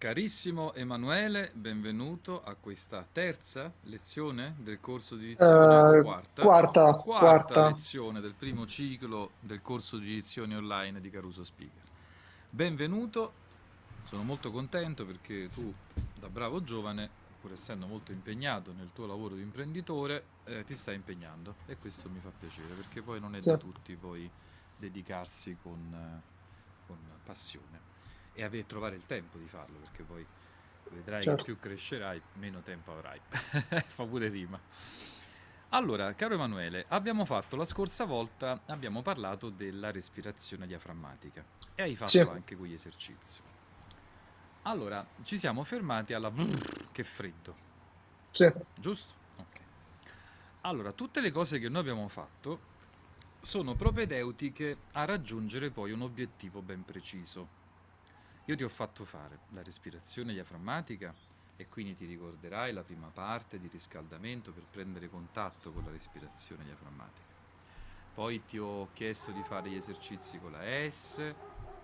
Carissimo Emanuele, benvenuto a questa terza lezione del corso di dizione, o Eh, quarta? quarta, Quarta quarta. lezione del primo ciclo del corso di dizione online di Caruso Speaker. Benvenuto, sono molto contento perché tu, da bravo giovane, pur essendo molto impegnato nel tuo lavoro di imprenditore, eh, ti stai impegnando e questo mi fa piacere perché poi non è Sì, da tutti poi dedicarsi con, eh, con passione e avere, trovare il tempo di farlo, perché poi vedrai che certo. più crescerai, meno tempo avrai. Fa pure rima. Allora, caro Emanuele, abbiamo fatto la scorsa volta, abbiamo parlato della respirazione diaframmatica e hai Sì, fatto anche quegli esercizi. Allora, ci siamo fermati alla brrr, che freddo, sì, giusto? Ok. Allora, tutte le cose che noi abbiamo fatto sono propedeutiche a raggiungere poi un obiettivo ben preciso. Io ti ho fatto fare la respirazione diaframmatica e quindi ti ricorderai la prima parte di riscaldamento per prendere contatto con la respirazione diaframmatica. Poi ti ho chiesto di fare gli esercizi con la S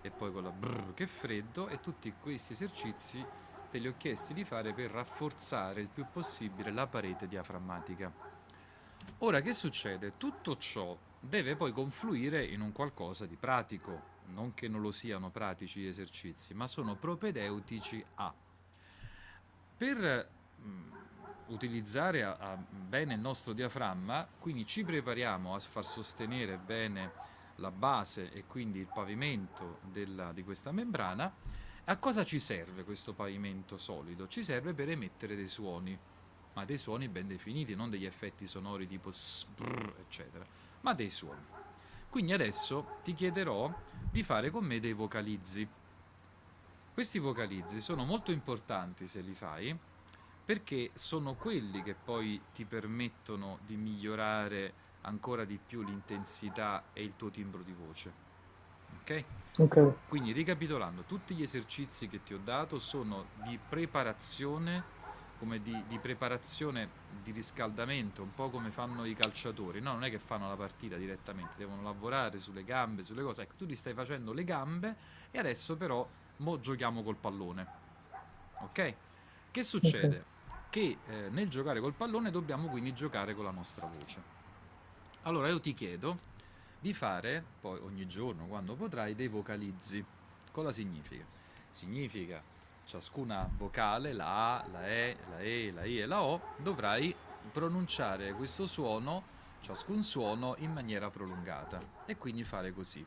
e poi con la BR che freddo e tutti questi esercizi te li ho chiesti di fare per rafforzare il più possibile la parete diaframmatica. Ora che succede? Tutto ciò deve poi confluire in un qualcosa di pratico, non che non lo siano pratici gli esercizi, ma sono propedeutici a. Per mm, utilizzare a- a- bene il nostro diaframma, quindi ci prepariamo a far sostenere bene la base e quindi il pavimento della- di questa membrana. A cosa ci serve questo pavimento solido? Ci serve per emettere dei suoni, ma dei suoni ben definiti, non degli effetti sonori tipo s, brr, eccetera, ma dei suoni. Quindi adesso ti chiederò di fare con me dei vocalizzi. Questi vocalizzi sono molto importanti se li fai perché sono quelli che poi ti permettono di migliorare ancora di più l'intensità e il tuo timbro di voce. Ok? ok, Quindi ricapitolando, tutti gli esercizi che ti ho dato sono di preparazione, come di, di preparazione di riscaldamento, un po' come fanno i calciatori, no? Non è che fanno la partita direttamente, devono lavorare sulle gambe, sulle cose. Ecco, tu ti stai facendo le gambe e adesso però mo giochiamo col pallone. Ok? Che succede? Che eh, nel giocare col pallone dobbiamo quindi giocare con la nostra voce. Allora io ti chiedo di fare poi ogni giorno, quando potrai, dei vocalizzi. Cosa significa? Significa ciascuna vocale, la A, la E, la E, la I e la O, dovrai pronunciare questo suono, ciascun suono, in maniera prolungata. E quindi fare così.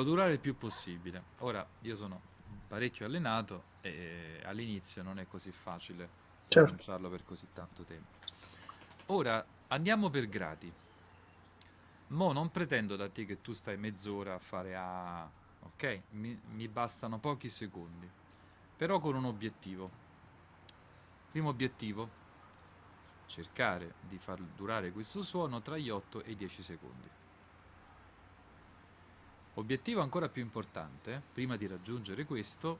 Farlo durare il più possibile. Ora, io sono parecchio allenato e all'inizio non è così facile certo, per così tanto tempo. Ora andiamo per gradi. Mo non pretendo da te che tu stai mezz'ora a fare A, ok? Mi, mi bastano pochi secondi, però con un obiettivo. Primo obiettivo, cercare di far durare questo suono tra gli 8 e i 10 secondi. Obiettivo ancora più importante, prima di raggiungere questo,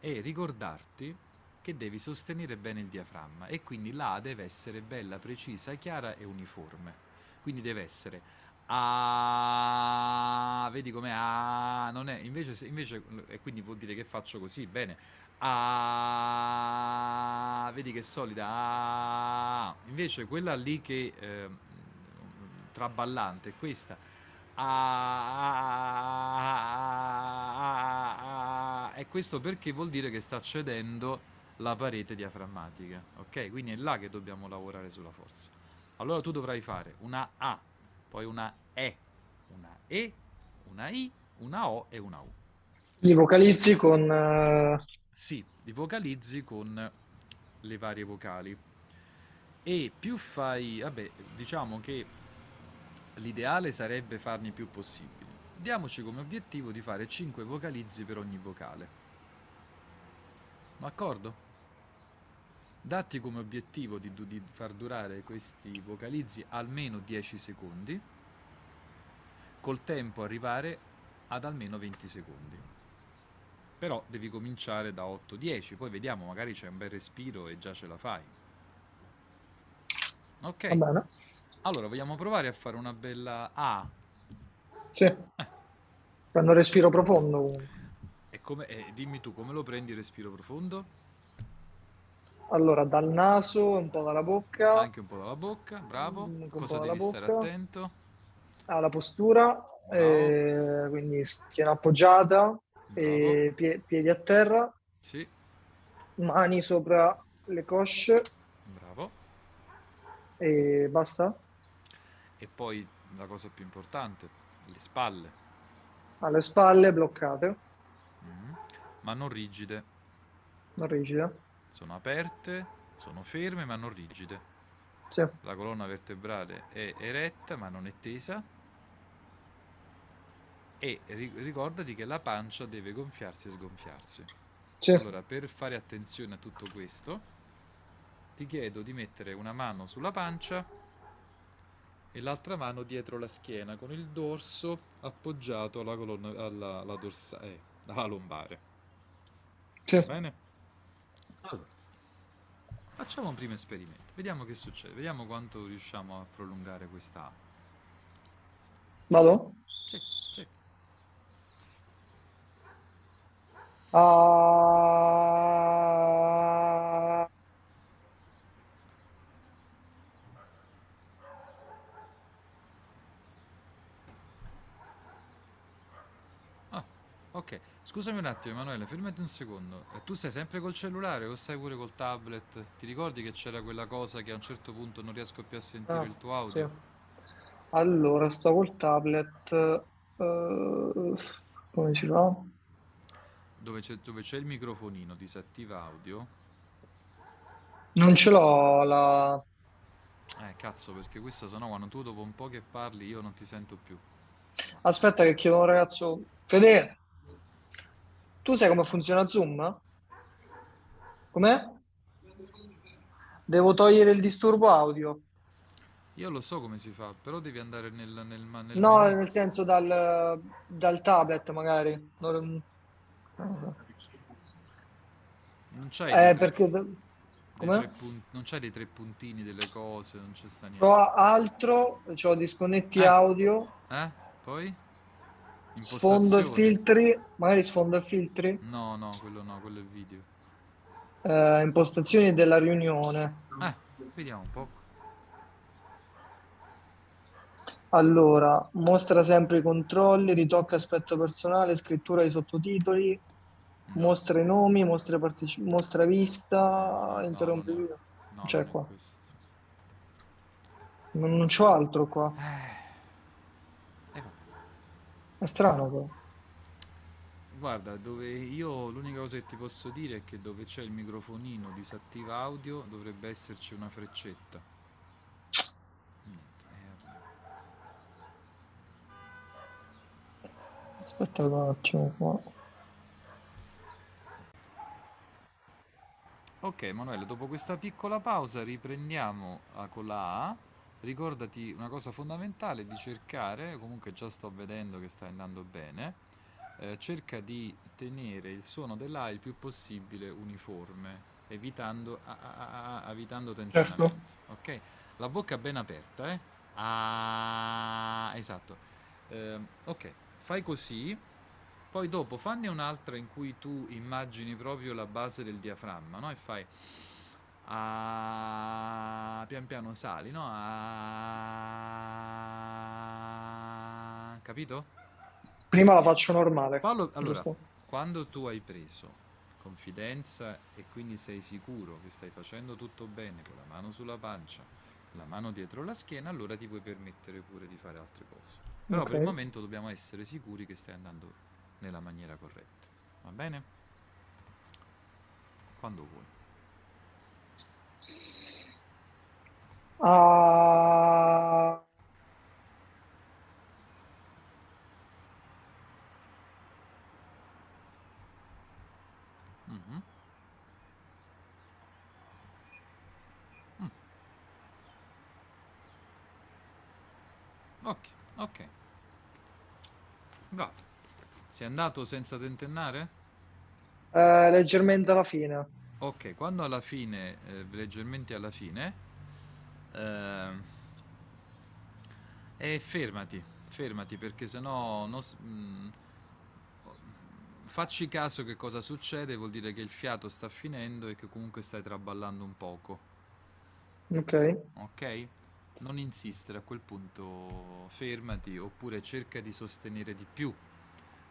è ricordarti che devi sostenere bene il diaframma e quindi la deve essere bella, precisa, chiara e uniforme. Quindi deve essere A, vedi com'è A, non è, invece, invece, e quindi vuol dire che faccio così, bene, A, vedi che solida, A, invece quella lì che eh, traballante questa, A, e questo perché vuol dire che sta cedendo la parete diaframmatica, ok? Quindi è là che dobbiamo lavorare sulla forza. Allora tu dovrai fare una A, poi una E, una E, una I, una O e una U. li vocalizzi con... eh, Sì, li vocalizzi con le varie vocali. E più fai, vabbè, diciamo che l'ideale sarebbe farne il più possibile. Diamoci come obiettivo di fare 5 vocalizzi per ogni vocale. D'accordo? Datti come obiettivo di, di far durare questi vocalizzi almeno 10 secondi, col tempo arrivare ad almeno 20 secondi. Però devi cominciare da 8-10, poi vediamo, magari c'è un bel respiro e già ce la fai. Ok, Va bene. allora vogliamo provare a fare una bella A. Sì. Prendo un respiro profondo. E come, e dimmi tu come lo prendi il respiro profondo? Allora, dal naso, un po' dalla bocca, Anche un po' dalla bocca, bravo. Mm, un Cosa devi stare bocca. attento? alla postura, eh, quindi schiena appoggiata, pie- piedi a terra, Sì, mani sopra le cosce bravo. E basta. E poi la cosa più importante, le spalle, Alle spalle bloccate, Mm. ma non rigide. non rigide. Sono aperte, sono ferme, ma non rigide. Sì, La colonna vertebrale è eretta, ma non è tesa. E ri- ricordati che la pancia deve gonfiarsi e sgonfiarsi. sì, Allora, per fare attenzione a tutto questo, ti chiedo di mettere una mano sulla pancia e l'altra mano dietro la schiena con il dorso appoggiato alla colonna, alla, alla dorsa- eh, alla lombare. sì. Va bene? Allora, facciamo un primo esperimento. Vediamo che succede. Vediamo quanto riusciamo a prolungare questa. Vado? Sì, sì. Ah, Ah, ok. Scusami un attimo, Emanuele, fermati un secondo. Eh, tu stai sempre col cellulare o stai pure col tablet? Ti ricordi che c'era quella cosa che a un certo punto non riesco più a sentire ah, il tuo sì. audio? Allora, sto col tablet. eh, come si fa? Dove c'è, dove c'è il microfonino, disattiva audio. Non ce l'ho la... Eh, cazzo, perché questa sennò quando tu dopo un po' che parli io non ti sento più. Aspetta che chiedo a un ragazzo. Fede, tu sai come funziona Zoom? Com'è? Devo togliere il disturbo audio. Io lo so come si fa, però devi andare nel, nel, nel No, nel senso dal, dal tablet magari. Non- Non c'hai dei Eh, perché... pun- non c'hai dei tre puntini delle cose, non c'è sta niente. altro, c'ho disconnetti Eh. audio, Eh? Poi? Sfondo e filtri, magari sfondo e filtri, No, no, quello no, quello è il video. eh, impostazioni della riunione. Eh, vediamo un po'. Allora, mostra sempre i controlli, ritocca aspetto personale, scrittura di sottotitoli, No, mostra i nomi, mostra, partici- mostra vista, no, interrompi è, video. no, C'è qua. Non, non c'ho altro qua. Eh. È strano però. Guarda, dove io l'unica cosa che ti posso dire è che dove c'è il microfonino disattiva audio dovrebbe esserci una freccetta. Niente. Aspetta un attimo qua. Ok, Emanuele, dopo questa piccola pausa riprendiamo ah, con la A. Ricordati una cosa fondamentale di cercare, comunque già sto vedendo che sta andando bene, eh, cerca di tenere il suono della il più possibile uniforme, evitando, a- a- a- a- evitando Certo. Ok? La bocca ben aperta, eh? Ah, esatto. Ehm, ok, fai così. Poi dopo fanne un'altra in cui tu immagini proprio la base del diaframma, no? E fai ah, pian piano sali, no? Ah, capito? Prima la faccio normale, Fallo, allora, giusto? quando tu hai preso confidenza e quindi sei sicuro che stai facendo tutto bene con la mano sulla pancia, la mano dietro la schiena, allora ti puoi permettere pure di fare altre cose. Però per il momento dobbiamo essere sicuri che stai andando nella maniera corretta. Va bene? Quando vuoi. Uh, mm-hmm. mm. Ok, ok. Bravo. Sei andato senza tentennare? Eh, leggermente alla fine. Ok, quando alla fine, eh, leggermente alla fine, e fermati, fermati perché sennò non s- mm, facci caso che cosa succede, vuol dire che il fiato sta finendo e che comunque stai traballando un poco, Ok, ok? Non insistere a quel punto, fermati oppure cerca di sostenere di più,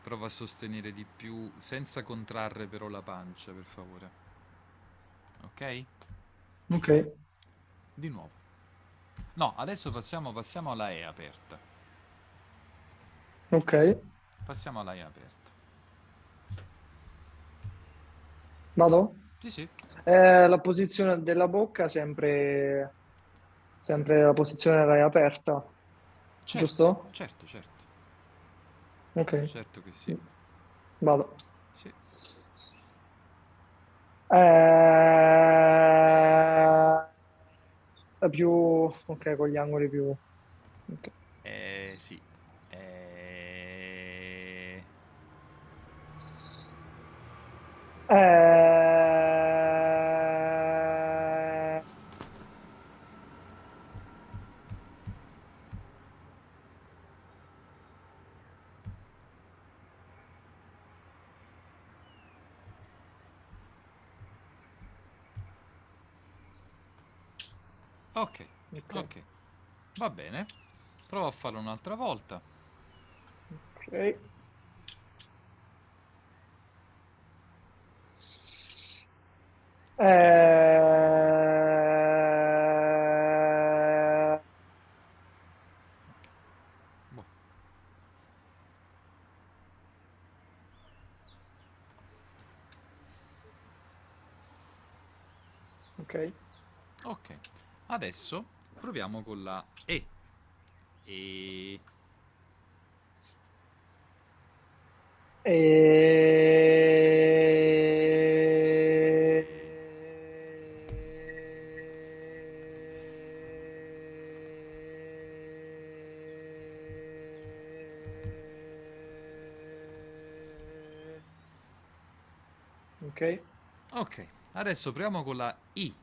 prova a sostenere di più senza contrarre però la pancia, per favore, ok? ok, Di nuovo. No, adesso facciamo, passiamo alla E aperta. ok. Passiamo alla E aperta. Vado? Sì, sì. Eh, la posizione della bocca sempre, sempre la posizione rai aperta, Certo, giusto? certo, certo. Ok, Certo che sì. vado. Sì. Eh, più, ok, con gli angoli più. ok. Eh, sì. Eh, Eh, Ok, ok. Va bene. Prova a farlo un'altra volta. ok. Eh, Boh. ok. Ok. Adesso proviamo con la E. E... Ok, Ok, adesso proviamo con la. I...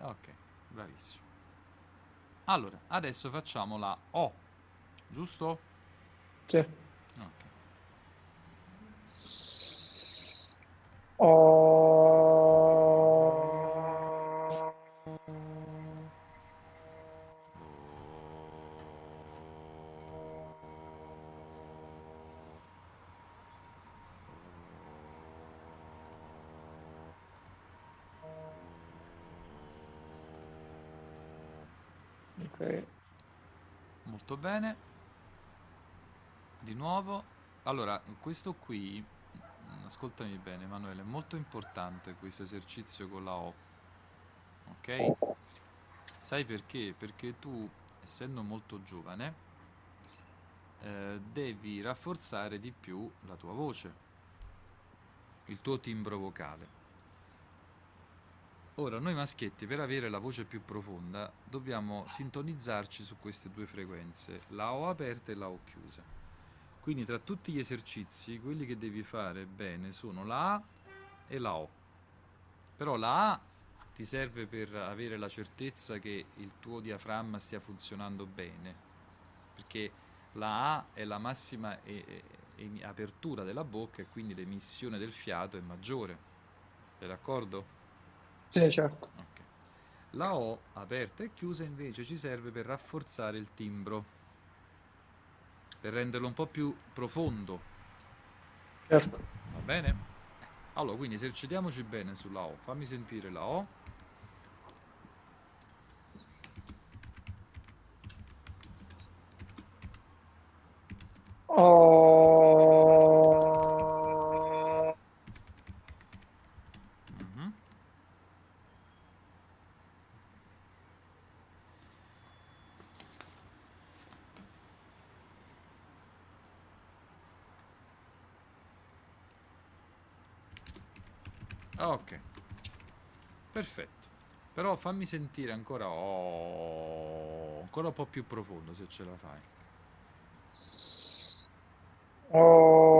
Ok. Bravissimo. Allora, adesso facciamo la O, giusto? sì. Bene. Di nuovo. Allora, questo qui, ascoltami bene, Emanuele, è molto importante questo esercizio con la O. Ok? Sai perché? Perché tu, essendo molto giovane, eh, devi rafforzare di più la tua voce, il tuo timbro vocale. Ora, noi maschietti, per avere la voce più profonda, dobbiamo sintonizzarci su queste due frequenze, la O aperta e la O chiusa. Quindi tra tutti gli esercizi, quelli che devi fare bene sono la A e la O. Però la A ti serve per avere la certezza che il tuo diaframma stia funzionando bene, perché la A è la massima e- e- e- apertura della bocca e quindi l'emissione del fiato è maggiore. Sei d'accordo? Sì, certo. Ok. La O aperta e chiusa invece ci serve per rafforzare il timbro, per renderlo un po' più profondo, Certo. va bene? Allora, quindi esercitiamoci bene sulla O. Fammi sentire la O. Oh. Ah, ok. Perfetto. Fammi sentire ancora... Oh, ancora un po' più profondo se ce la fai. Oh.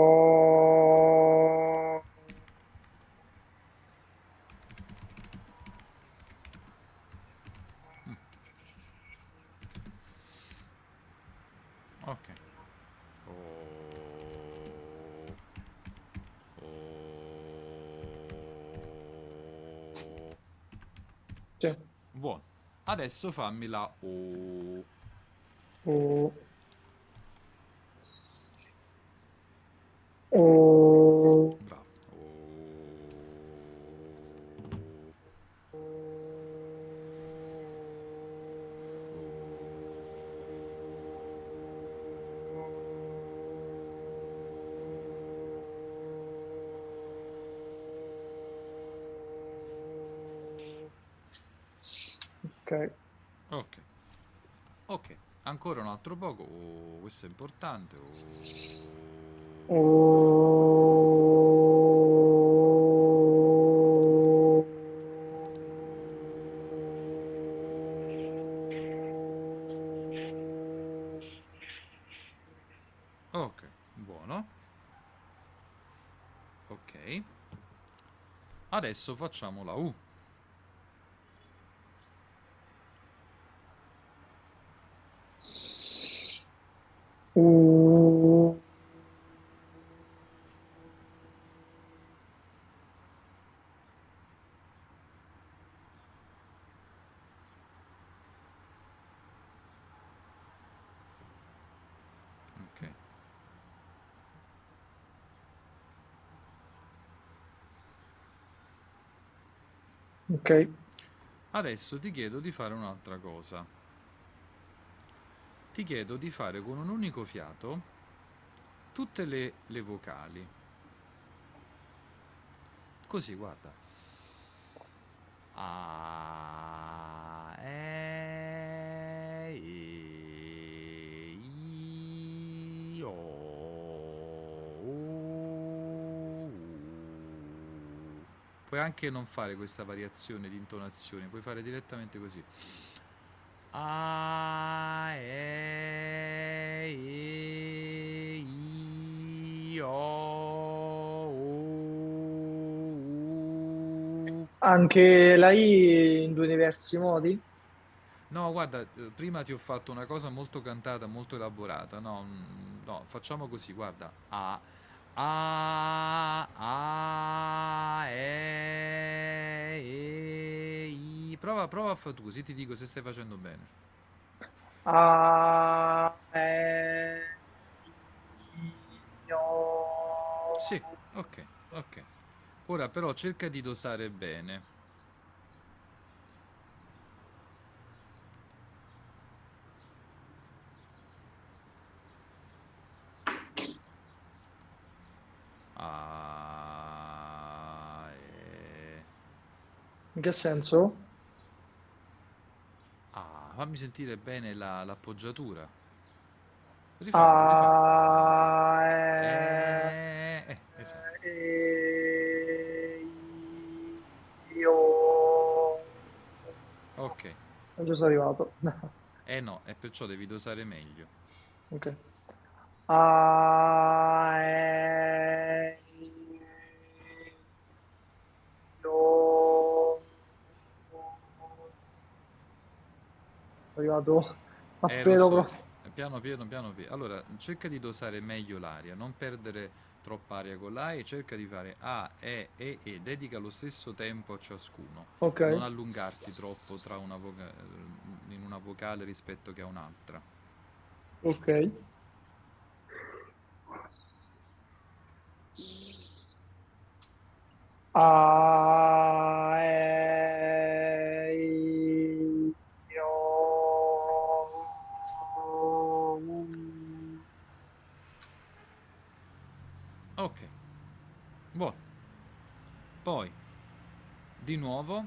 Ok. Oh. Oh. Sì. Buono. Adesso fammi la O. Oh. Oh. Ancora un altro poco. Oh, questo è importante. Oh. Ok. Adesso facciamo la U. Uh. Ok. Ok. Adesso ti chiedo di fare un'altra cosa. Ti chiedo di fare con un unico fiato tutte le, le vocali. Così, guarda. A, Puoi anche non fare questa variazione di intonazione, puoi fare direttamente così. A, E, I, I, O, U. Anche la I in due diversi modi? No, guarda, prima ti ho fatto una cosa molto cantata, molto elaborata. No, no, facciamo così, guarda. A, A, A, E, E, I. Prova, prova a fare tu, così ti dico se stai facendo bene. A, E, I, O. Sì, ok, ok. Ora però cerca di dosare bene. A, E. In che senso? Ah, fammi sentire bene la- l'appoggiatura. Rifallo, rifallo. A, E, Eh, eh, esatto. E, I, O. Ok. Non ci sono arrivato. Eh no, e perciò devi dosare meglio. Ok. A, E, arrivato a Eh, so. Piano piano, piano piano. Allora, cerca di dosare meglio l'aria, non perdere troppa aria con l'A e cerca di fare A, E, E, E. Dedica lo stesso tempo a ciascuno. Ok. Non allungarti troppo tra una voca- in una vocale rispetto che a un'altra. Ok. A, nuovo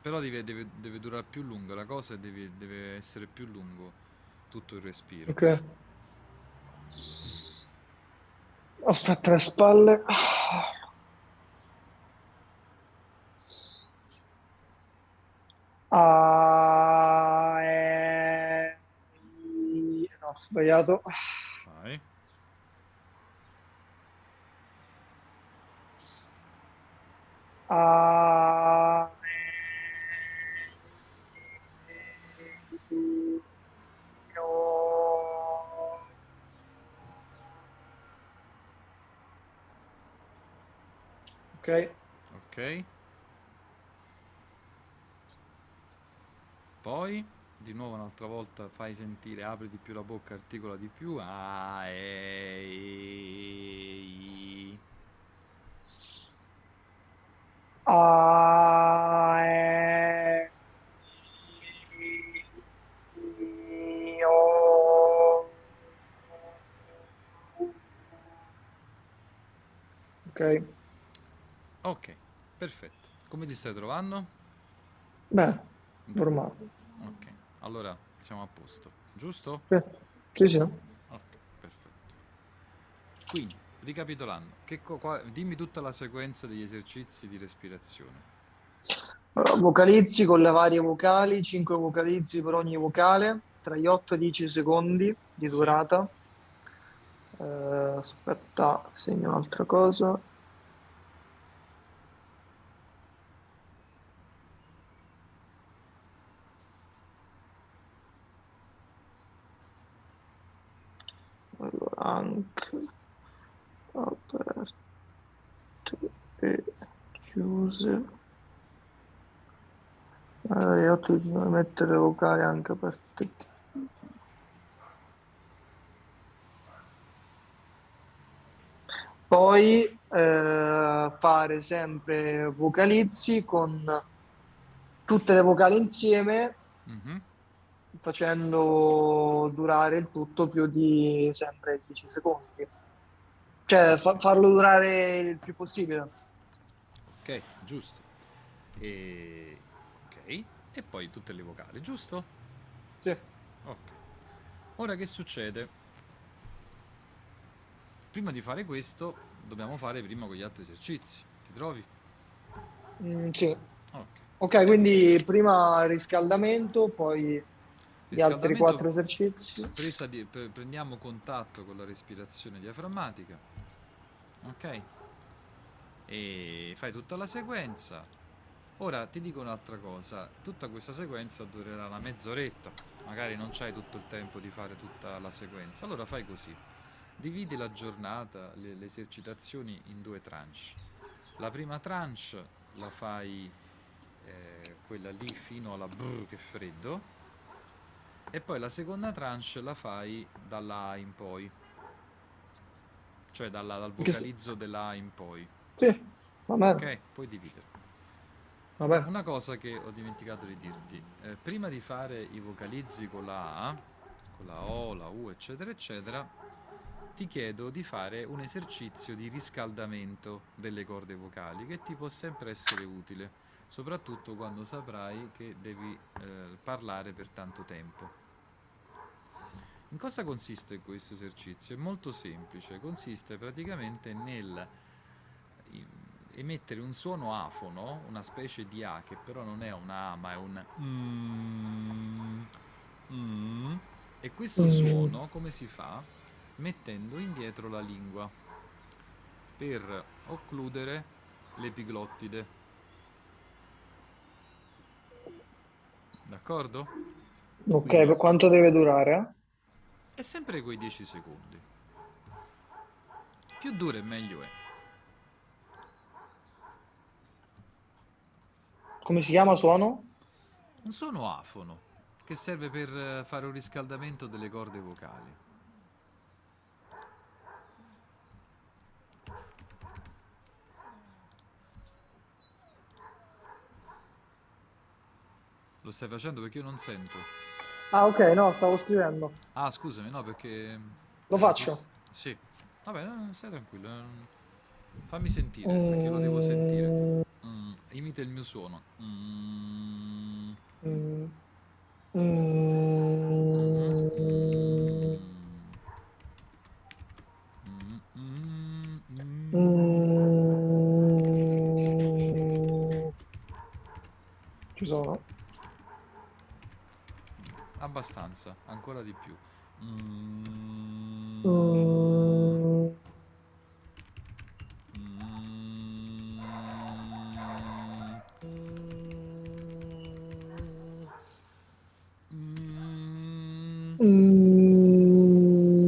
però deve, deve, deve durare più lungo la cosa deve, deve, essere più lungo tutto il respiro. Ok. Aspetta le spalle. Ah, eh... no, ho sbagliato. Vai. Un'altra volta fai sentire, apri di più la bocca, articola di più. A, E, I. A, E. Ok, Ok, perfetto. Come ti stai trovando? beh, normale. Ok, allora siamo a posto, giusto? Sì, sì, sì. Ok, perfetto. Quindi, ricapitolando, che co- qua- dimmi tutta la sequenza degli esercizi di respirazione. Allora, vocalizzi con le varie vocali, 5 vocalizzi per ogni vocale, tra gli 8 e i 10 secondi di Sì. durata. Eh, aspetta, segno un'altra cosa. Allora, anche aperte e chiuse. Devo mettere vocali anche aperte e chiuse. Poi eh, fare sempre vocalizzi con tutte le vocali insieme, Mhm. facendo durare il tutto più di sempre 10 secondi. Cioè, fa- farlo durare il più possibile. Ok, giusto. E... Ok, e poi tutte le vocali, giusto? Sì. Ok. Ora che succede? Prima di fare questo, dobbiamo fare prima quegli altri esercizi. Ti trovi? Mm, sì. Ok. Ok, quindi prima riscaldamento, poi gli altri quattro esercizi. di- pre- prendiamo contatto con la respirazione diaframmatica. Ok? E fai tutta la sequenza. Ora ti dico un'altra cosa, tutta questa sequenza durerà una mezz'oretta, magari non c'hai tutto il tempo di fare tutta la sequenza, allora fai così, dividi la giornata, le, le esercitazioni in due tranche. La prima tranche la fai eh, quella lì fino alla brr che freddo. E poi la seconda tranche la fai dalla A in poi, cioè dalla- dal vocalizzo della A in poi, Sì, va bene, ok? Puoi dividere. Va bene. Una cosa che ho dimenticato di dirti, eh, prima di fare i vocalizzi con la A, con la O, la U, eccetera, eccetera, ti chiedo di fare un esercizio di riscaldamento delle corde vocali che ti può sempre essere utile, soprattutto quando saprai che devi eh, parlare per tanto tempo. In cosa consiste questo esercizio? È molto semplice, consiste praticamente nel emettere un suono afono, una specie di A che però non è una A ma è un mm, mm. e questo Mm. suono come si fa? Mettendo indietro la lingua per occludere l'epiglottide. D'accordo? Ok, Quindi- per quanto deve durare? È sempre quei 10 secondi. Più dura e meglio è. Come si chiama suono? Un suono afono che serve per eh, fare un riscaldamento delle corde vocali. Lo stai facendo perché io non sento. Ah, ok, no, stavo scrivendo. Ah, scusami, no, perché... Lo eh, faccio? Sì. Vabbè, stai tranquillo. Fammi sentire, perché lo devo sentire. Mm, imita il mio suono. Mm. Ci sono. abbastanza, ancora di più. Mm, mm,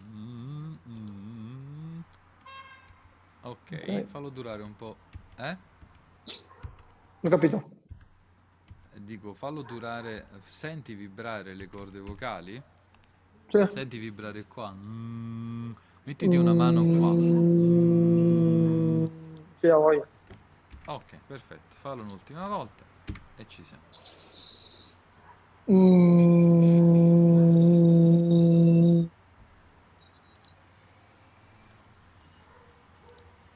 Mm. mm. Mm, mm. Ok, fallo durare un po'. Eh? Ho capito. Dico, fallo durare. Senti vibrare le corde vocali? Sì. Senti vibrare qua. Mm. Mettiti una mano qua. Mm, Sì, ho voglia. Ok, perfetto. Fallo un'ultima volta e ci siamo. Mm,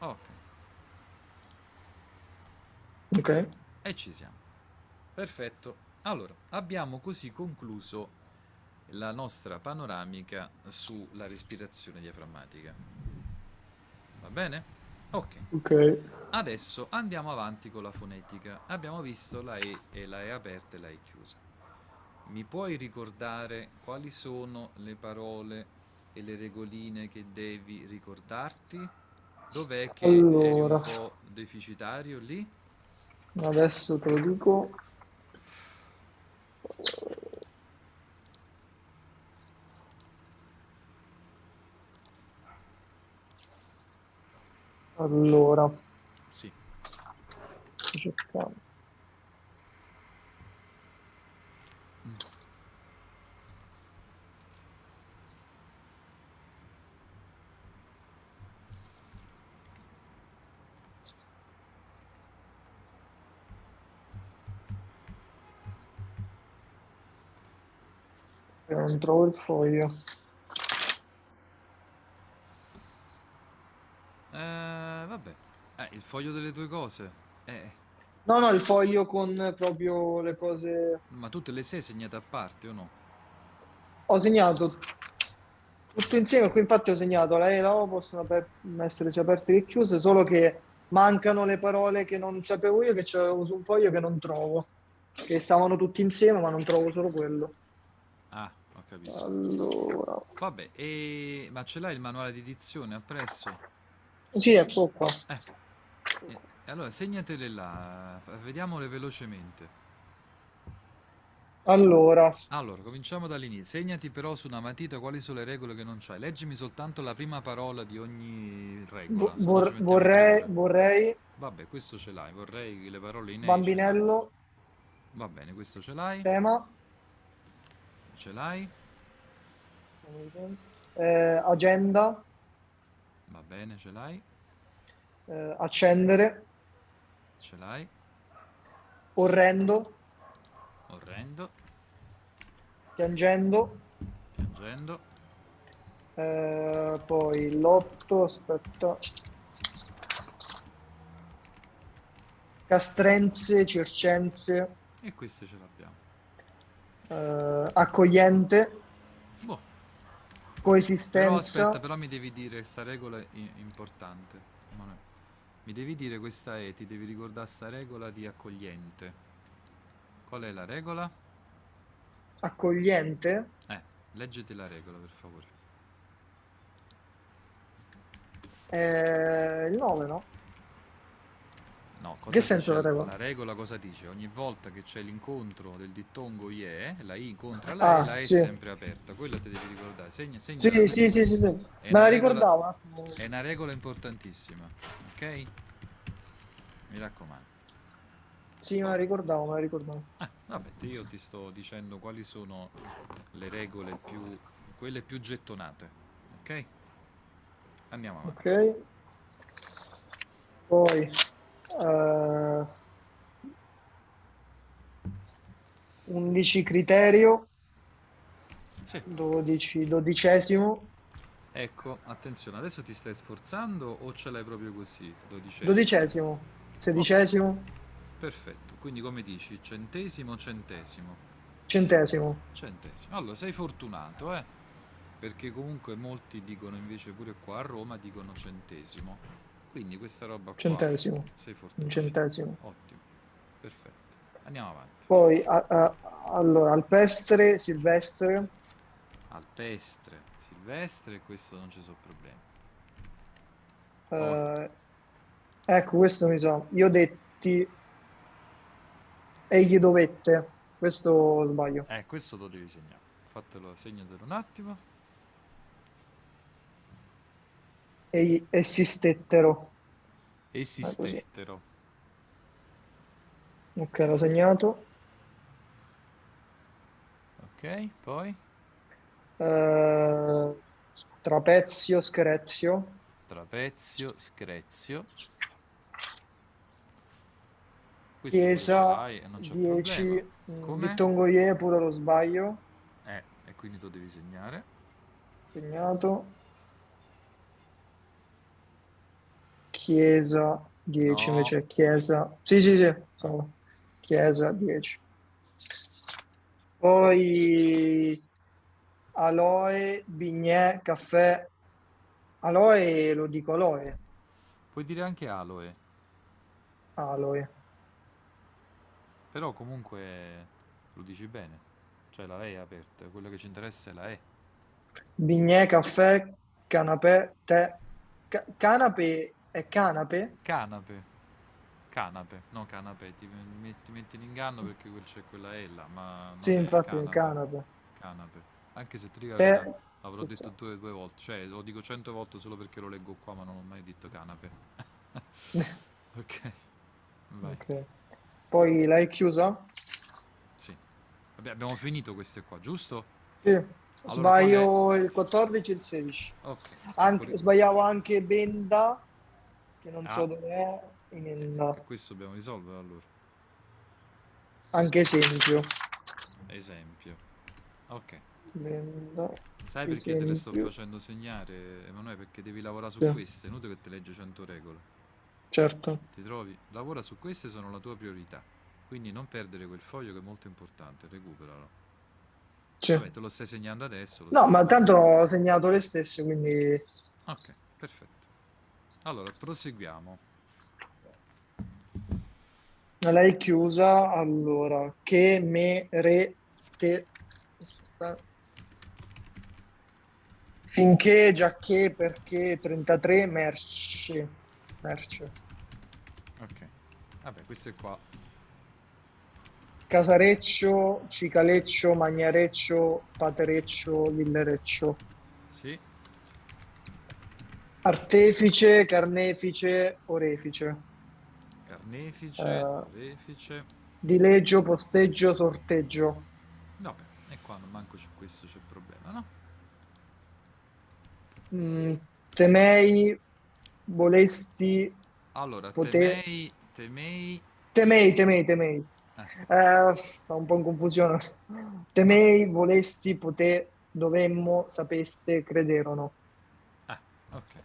Ok, Ok. e ci siamo. Perfetto. Allora, abbiamo così concluso la nostra panoramica sulla respirazione diaframmatica. Va bene? Ok. Ok. Adesso andiamo avanti con la fonetica. Abbiamo visto la E e la E aperta e la E chiusa. Mi puoi ricordare quali sono le parole e le regoline che devi ricordarti? Dov'è che eri Allora. un po' deficitario lì? Adesso te lo dico. Allora, Sì. cercando. Non trovo il foglio. Eh, vabbè. Eh, il foglio delle tue cose. Eh, No, no, il foglio con proprio le cose. ma tutte le sei segnate a parte o no? Ho segnato tutto insieme, qui infatti ho segnato la E e la O possono aper- essere sia aperte che chiuse, solo che mancano le parole che non sapevo io, che c'avevo su un foglio che non trovo, che stavano tutti insieme, ma non trovo solo quello. Ah, ho capito. Allora, Vabbè, e... ma ce l'hai il manuale di dizione appresso? sì, ecco qua. Eh, e- e allora segnatele là, vediamole velocemente. Allora, Allora, cominciamo dall'inizio. Segnati però su una matita quali sono le regole che non c'hai. Leggimi soltanto la prima parola di ogni regola. vor- vorrei, vorrei, Vabbè, questo ce l'hai. Vorrei le parole in bambinello, Va bene, questo ce l'hai. tema, Ce l'hai. eh, agenda, Va bene, ce l'hai. Eh, accendere, Ce l'hai. orrendo, Orrendo. piangendo, Piangendo. eh, poi l'otto, aspetta, castrenze, circenze, E queste ce l'abbiamo. eh, accogliente, Boh. Però coesistenza, aspetta, però mi devi dire sta regola è importante. Emanuele. Mi devi dire questa è, ti devi ricordare sta regola di accogliente. Qual è la regola? accogliente, Eh, leggiti la regola per favore. eh, il 9, no? No, cosa Che senso la regola? La regola cosa dice? Ogni volta che c'è l'incontro del dittongo IE, la I incontra la E, Ah, la E sì. è sempre aperta. Quella ti devi ricordare. Segna, segna Sì, sì, sì, sì, sì. Me la regola- ricordavo attimo. È una regola importantissima, ok? Mi raccomando. Sì, me la ricordavo, me la ricordavo. Ah, vabbè, te- io ti sto dicendo quali sono le regole più, quelle più gettonate, ok? Andiamo avanti. Ok. Poi eh, 11 criterio, Sì, 12 dodicesimo, ecco, attenzione, adesso ti stai sforzando o ce l'hai proprio così? Dodicesimo? dodicesimo, sedicesimo, Perfetto, quindi come dici, centesimo, centesimo, centesimo. centesimo. Allora, sei fortunato, eh? Perché comunque molti dicono invece pure qua a Roma dicono centesimo. Quindi questa roba qua Centesimo. sei Un fortunato. centesimo. Ottimo, perfetto. Andiamo avanti. Poi, a- a- allora, alpestre, silvestre, Alpestre, silvestre, questo non ci sono problemi. eh, ecco, questo mi sa. Io detti, egli dovette, questo sbaglio. Eh, questo lo devi segnare. Fatelo, segnatelo un attimo. Egli esistettero. Esistettero. Ok, l'ho segnato. Ok, poi Eh, trapezio, screzio, trapezio, screzio. Questo chiesa, lo sai e non c'è 10, problema. Come? dittongo ie, pure lo sbaglio, Eh, e quindi tu devi segnare. segnato. Chiesa, 10 No. invece chiesa. Sì, sì, sì, sono chiesa, 10. Poi aloe, bignè, caffè. Aloe, lo dico aloe, Puoi dire anche aloe, aloe. però comunque lo dici bene. Cioè la E è aperta, quello che ci interessa è la E. Bignè, caffè, canapè, tè. Ca- canape è canape? Canape. Canape, no canape, ti metti, metti in inganno perché quel- c'è quella E là, ma Sì, è infatti è canape. canape. Canape. Anche se ti dico verità, l'avrò sì, detto sì. due, due volte, cioè lo dico cento volte solo perché lo leggo qua, ma non ho mai detto canape. ok, vai. Ok. Poi l'hai chiusa? Sì. Vabbè, abbiamo finito queste qua, giusto? Sì. Allora, Sbaglio il 14 e il 16. Ok. Anche- sbagliavo anche Benda, che non Ah. so dove è, in il- E questo dobbiamo risolvere allora. anche esempio. Esempio. Ok. Benda. Sai perché te le sto facendo segnare, Emanuele? Perché devi lavorare su Sì. queste, è inutile che te leggi 100 regole. Certo. Ti trovi? Lavora su queste, sono la tua priorità. Quindi non perdere quel foglio che è molto importante, recuperalo. Sì. Vabbè, te lo stai segnando adesso. No, ma tanto ho segnato le stesse, quindi Ok, perfetto. Allora, proseguiamo. l'hai chiusa. Allora, che, me, re, te. Finché, giacché, perché, 33, merce. Merce. Ok. Vabbè, queste qua. Casareccio, Cicaleccio, Magnareccio, Patereccio, Villereccio. Sì, Artefice, carnefice, orefice. carnefice, Eh. orefice. Dileggio, posteggio, sorteggio. Vabbè, e qua non manco c'è questo, c'è il problema, no? Mm, temei, volesti, Allora, Pote- temei, temei... temei, temei, temei. Eh, Eh, fa un po' in confusione. Temei, volesti, poté, dovemmo, sapeste, crederono. ah, ok.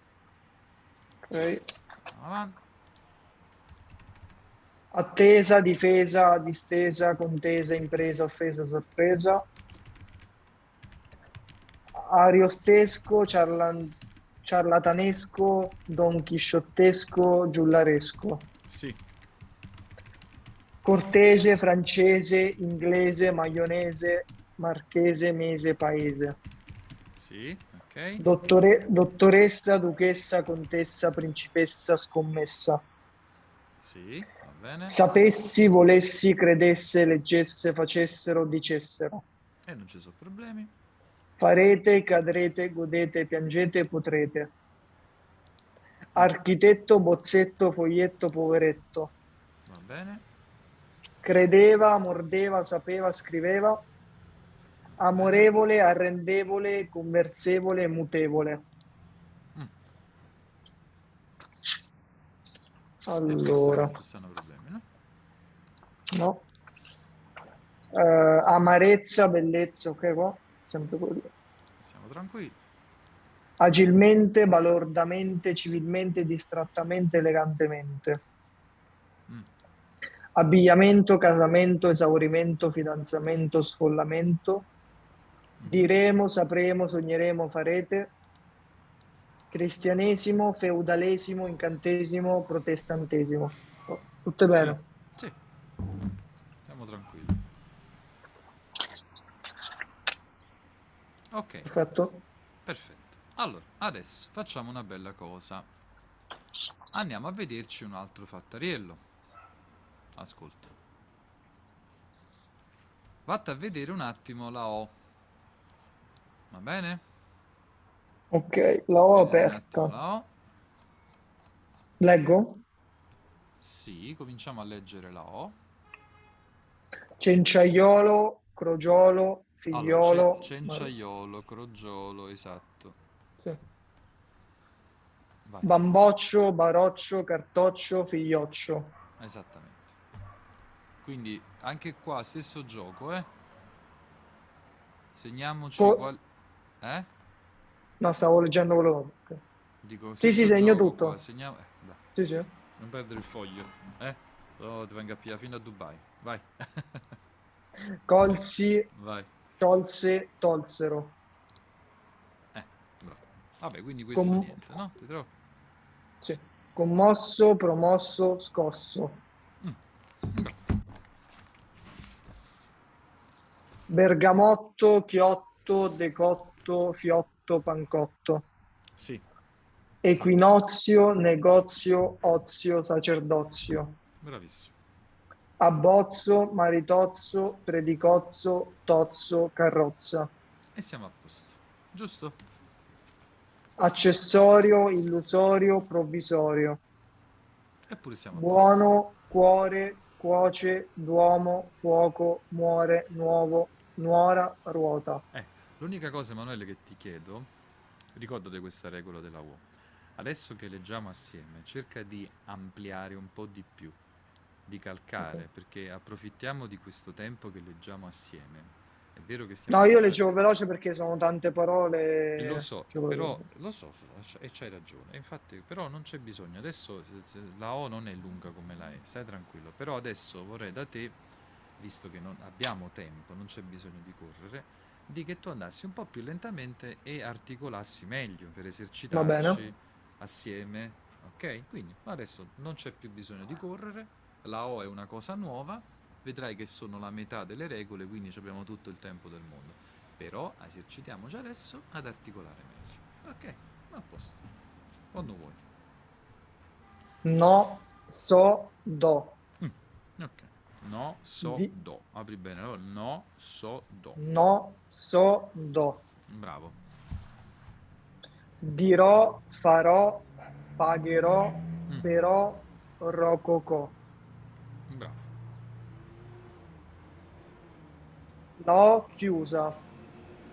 Ok. Andiamo avanti. Attesa, difesa, distesa, contesa, impresa, offesa, sorpresa. Ariostesco, ciarlan- ciarlatanesco, donchisciottesco, giullaresco. Sì, Cortese, francese, inglese, maionese, marchese, mese, paese. sì, ok. Dottore- dottoressa, duchessa, contessa, principessa, scommessa. Sì, va bene. Sapessi, volessi, credesse, leggesse, facessero, dicessero. E non ci sono problemi. Farete, cadrete, godete, piangete, potrete. Architetto, bozzetto, foglietto, poveretto. Va bene. Credeva, mordeva, sapeva, scriveva. Amorevole, arrendevole, conversevole, mutevole. Mm. E Allora, non ci stanno problemi, no? no. Eh, amarezza, bellezza, ok qua? Sempre quello. Siamo tranquilli. Agilmente, balordamente, civilmente, distrattamente, elegantemente. Mm. Abbigliamento, casamento, esaurimento, fidanzamento, sfollamento. Mhm. Diremo, sapremo, sogneremo, farete. Cristianesimo, feudalesimo, incantesimo, protestantesimo. Oh, Tutte bene. Sì, sì. Siamo tranquilli. Ok, Perfetto. perfetto. Allora, adesso facciamo una bella cosa. Andiamo a vederci un altro fattariello. Ascolta. Vatti a vedere un attimo la O. Va bene? Ok, la un attimo aperta. la O. Leggo? Sì, cominciamo a leggere la O. Cenciaiolo, crogiolo, Allora, figliolo. ce- cenciaiolo, crogiolo, esatto. Sì. Bamboccio, baroccio, cartoccio, figlioccio. esattamente. Quindi anche qua stesso gioco, eh? Segniamoci Co- qual... Eh? No, stavo leggendo quello. Dico, Sì, sì, segno gioco tutto. qua, segniamo... eh, Sì, sì. non perdere il foglio, eh? Oh, ti venga a pigliare fino a Dubai. Vai, Colsi, vai. sciolse, tolsero. Eh, bravo. Vabbè, quindi questo Com- niente, no? Ti trovo? Sì. Commosso, promosso, scosso. Bravo. Bergamotto, chiotto, decotto, fiotto, pancotto. Sì, Equinozio, negozio, ozio, sacerdozio. bravissimo. Abbozzo, maritozzo, predicozzo, tozzo, carrozza. E siamo a posto, giusto? Accessorio, illusorio, provvisorio. Eppure siamo. Buono, cuore, cuoce, duomo, fuoco, muore, nuovo, nuora, ruota. Eh, l'unica cosa, Emanuele, che ti chiedo, ricordate questa regola della U. Adesso che leggiamo assieme, cerca di ampliare un po' di più, di calcare, Ok. perché approfittiamo di questo tempo che leggiamo assieme. È vero che stiamo No, io leggevo veloce perché sono tante parole. E lo so, però lo so, e c'hai ragione. Infatti, però non c'è bisogno. Adesso la O non è lunga come la E, stai tranquillo. Però adesso vorrei da te, visto che non abbiamo tempo, non c'è bisogno di correre, di che tu andassi un po' più lentamente e articolassi meglio per esercitarci assieme. Ok? Quindi adesso non c'è più bisogno di correre. La O è una cosa nuova. Vedrai che sono la metà delle regole, quindi abbiamo tutto il tempo del mondo. Però esercitiamoci adesso ad articolare meglio. Ok, a posto. Quando vuoi. No, so, do. Ok. No, so, Di- do. Apri bene. Allora, no, so, do. No, so, do. Bravo. Dirò, farò, pagherò, Mm, però, rococò. bravo. L'ho chiusa.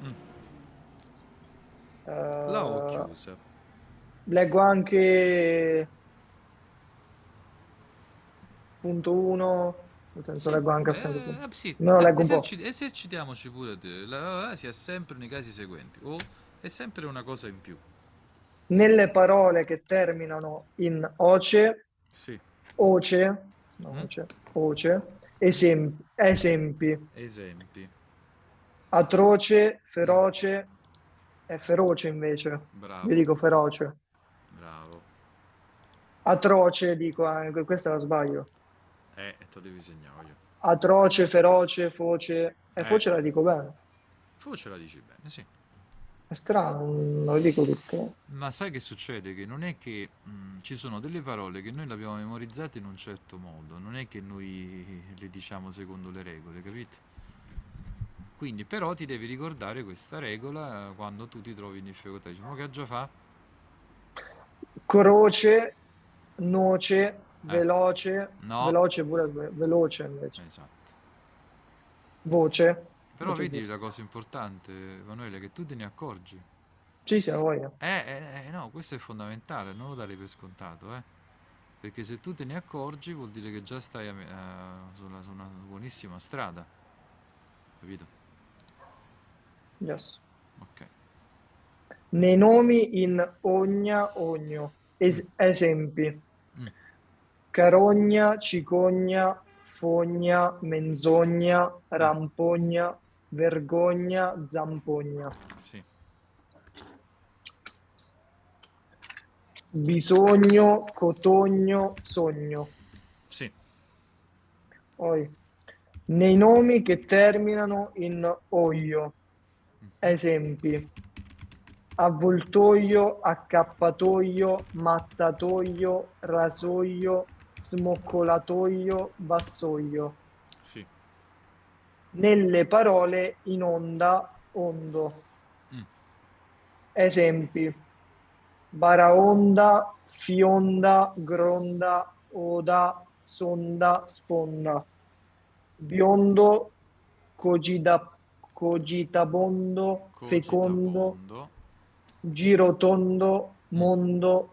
Mm, Eh, La ho chiusa. Leggo anche punto 1, nel senso Sì, leggo anche a eh, fianco. punto. eh, sì. Lo eh, leggo un po'. eserciti- esercitiamoci pure te. La, la- sia sempre nei casi seguenti. O è sempre una cosa in più. Nelle parole che terminano in oce, Sì. oce, no, Mm. oce, oce, esempi, esempi, Esempi. atroce, feroce, è feroce invece, Bravo. io dico feroce. Bravo. Atroce dico anche, questa la sbaglio. Eh, te lo devi segnare io. Atroce, feroce, foce, e Eh. foce la dico bene. Forse la dici bene, sì. È strano, non lo dico tutto. Ma sai che succede? Che non è che mh, ci sono delle parole che noi le abbiamo memorizzate in un certo modo, non è che noi le diciamo secondo le regole, capito? Quindi però ti devi ricordare questa regola eh, quando tu ti trovi in difficoltà. Diciamo che già fa? Croce, noce, veloce, Eh. No. veloce pure ve- veloce invece. Esatto. Voce. Però Voce vedi giusta. la cosa importante, Emanuele, che tu te ne accorgi. Sì, sì, voglia. Eh, eh, eh, no, questo è fondamentale, non lo dare per scontato, eh. Perché se tu te ne accorgi vuol dire che già stai eh, sulla, su una buonissima strada. Capito? Yes. Ok. Nei nomi in ogna, ogno. Es- esempi. Carogna, cicogna, fogna, menzogna, rampogna, vergogna, zampogna. Sì. Bisogno, cotogno, sogno. Sì. Poi, nei nomi che terminano in oio. Mm. Esempi: avvoltoio, accappatoio, mattatoio, rasoio, smoccolatoio, vassoio. Sì. Nelle parole in onda, ondo. Mm. Esempi: baraonda, fionda, gronda, oda, sonda, sponda. Biondo, cogida, cogitabondo, fecondo, Cogitabondo. girotondo, mondo,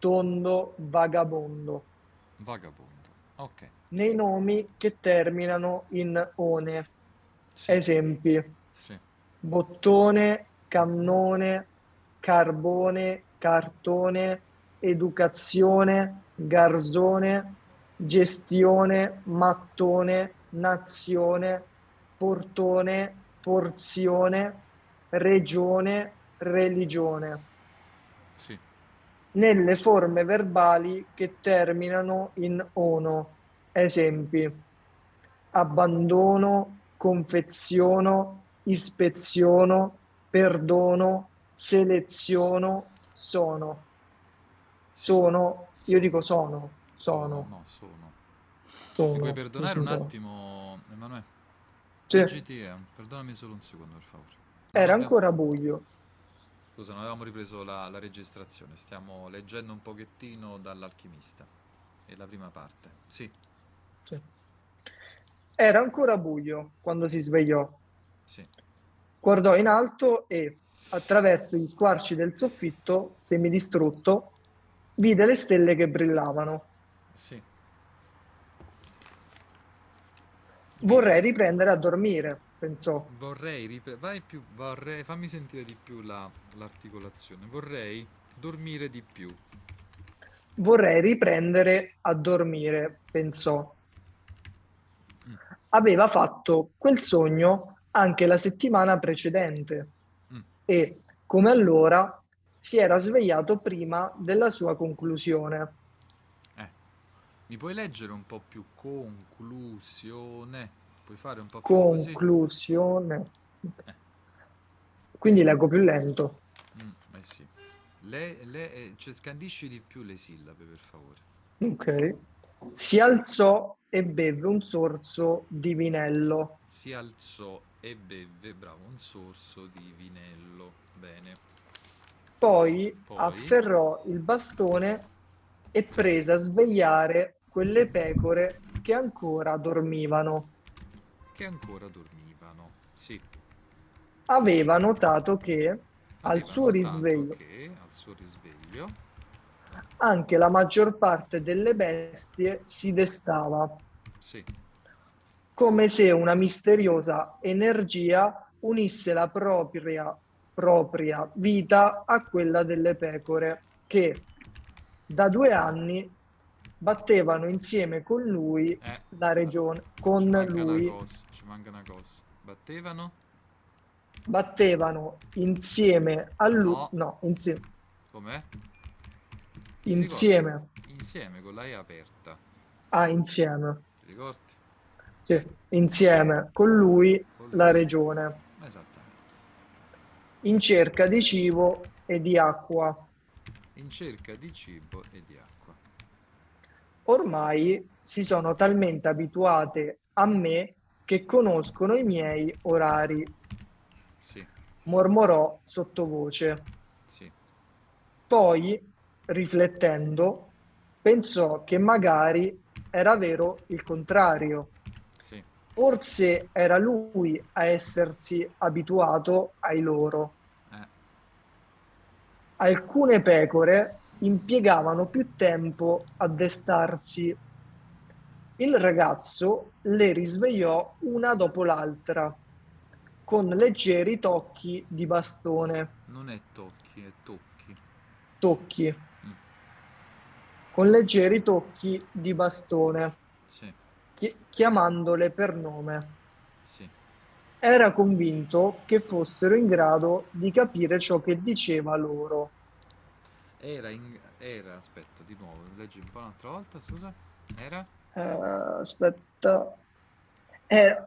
tondo, vagabondo. Vagabondo. Ok. Nei nomi che terminano in one. Sì. Esempi: Sì. bottone, cannone, carbone, cartone, educazione, garzone, gestione, mattone, nazione, portone, porzione, regione, religione. Sì. Nelle forme verbali che terminano in ono. Esempi: abbandono, confeziono, ispeziono, perdono, seleziono, sono. Sono, io dico sono, sono, No, sono. sono. Mi puoi perdonare un attimo, Emanuele? Sì. GTE, perdonami solo un secondo, per favore. Era ancora buio. Scusa, non avevamo ripreso la, la registrazione. Stiamo leggendo un pochettino dall'alchimista. E la prima parte. Sì, Sì. Era ancora buio quando si svegliò. sì. Guardò in alto e, attraverso gli squarci del soffitto, semidistrutto, vide le stelle che brillavano. Sì. Vorrei riprendere a dormire, pensò. Vorrei ripre- vai più, vorrei, fammi sentire di più la- l'articolazione. Vorrei dormire di più. Vorrei riprendere a dormire, pensò. Mm. Aveva fatto quel sogno anche la settimana precedente Mm. e, come allora, si era svegliato prima della sua conclusione. Eh, mi puoi leggere un po' più conclusione? Puoi fare un po' più? Conclusione. Quindi leggo più lento. Mm, eh sì. Le, le- eh, cioè, scandisci di più le sillabe, per favore. Ok. Si alzò e beve un sorso di vinello. Si alzò e beve, bravo, un sorso di vinello. Bene. Poi, Poi? afferrò il bastone e prese a svegliare quelle pecore che ancora dormivano. Che ancora dormivano. Sì. Aveva notato che al Aveva suo notato risveglio Che al suo risveglio. anche la maggior parte delle bestie si destava, Sì. come se una misteriosa energia unisse la propria, propria vita a quella delle pecore, che da due anni battevano insieme con lui Eh, la regione, con lui. Ci manca una cosa. Battevano? battevano insieme a lui, No. no, insieme, Com'è? insieme, Insieme con la E aperta. ah, insieme, Ti ricordi? sì, insieme con lui Con la lui. regione, Esattamente. in cerca di cibo e di acqua. In cerca di cibo e di acqua. Ormai si sono talmente abituate a me che conoscono i miei orari, Sì, mormorò sottovoce. sì. Poi, riflettendo, pensò che magari era vero il contrario. Sì, Forse era lui a essersi abituato ai loro. eh, Alcune pecore impiegavano più tempo a destarsi. Il ragazzo le risvegliò una dopo l'altra, con leggeri tocchi di bastone. non è tocchi, è tocchi. Tocchi. Mm, Con leggeri tocchi di bastone, Sì, chi- chiamandole per nome. sì. Era convinto che fossero in grado di capire ciò che diceva loro. Era, in, era, aspetta, di nuovo, leggi un po' un'altra volta, scusa. Era? Eh, aspetta. Eh,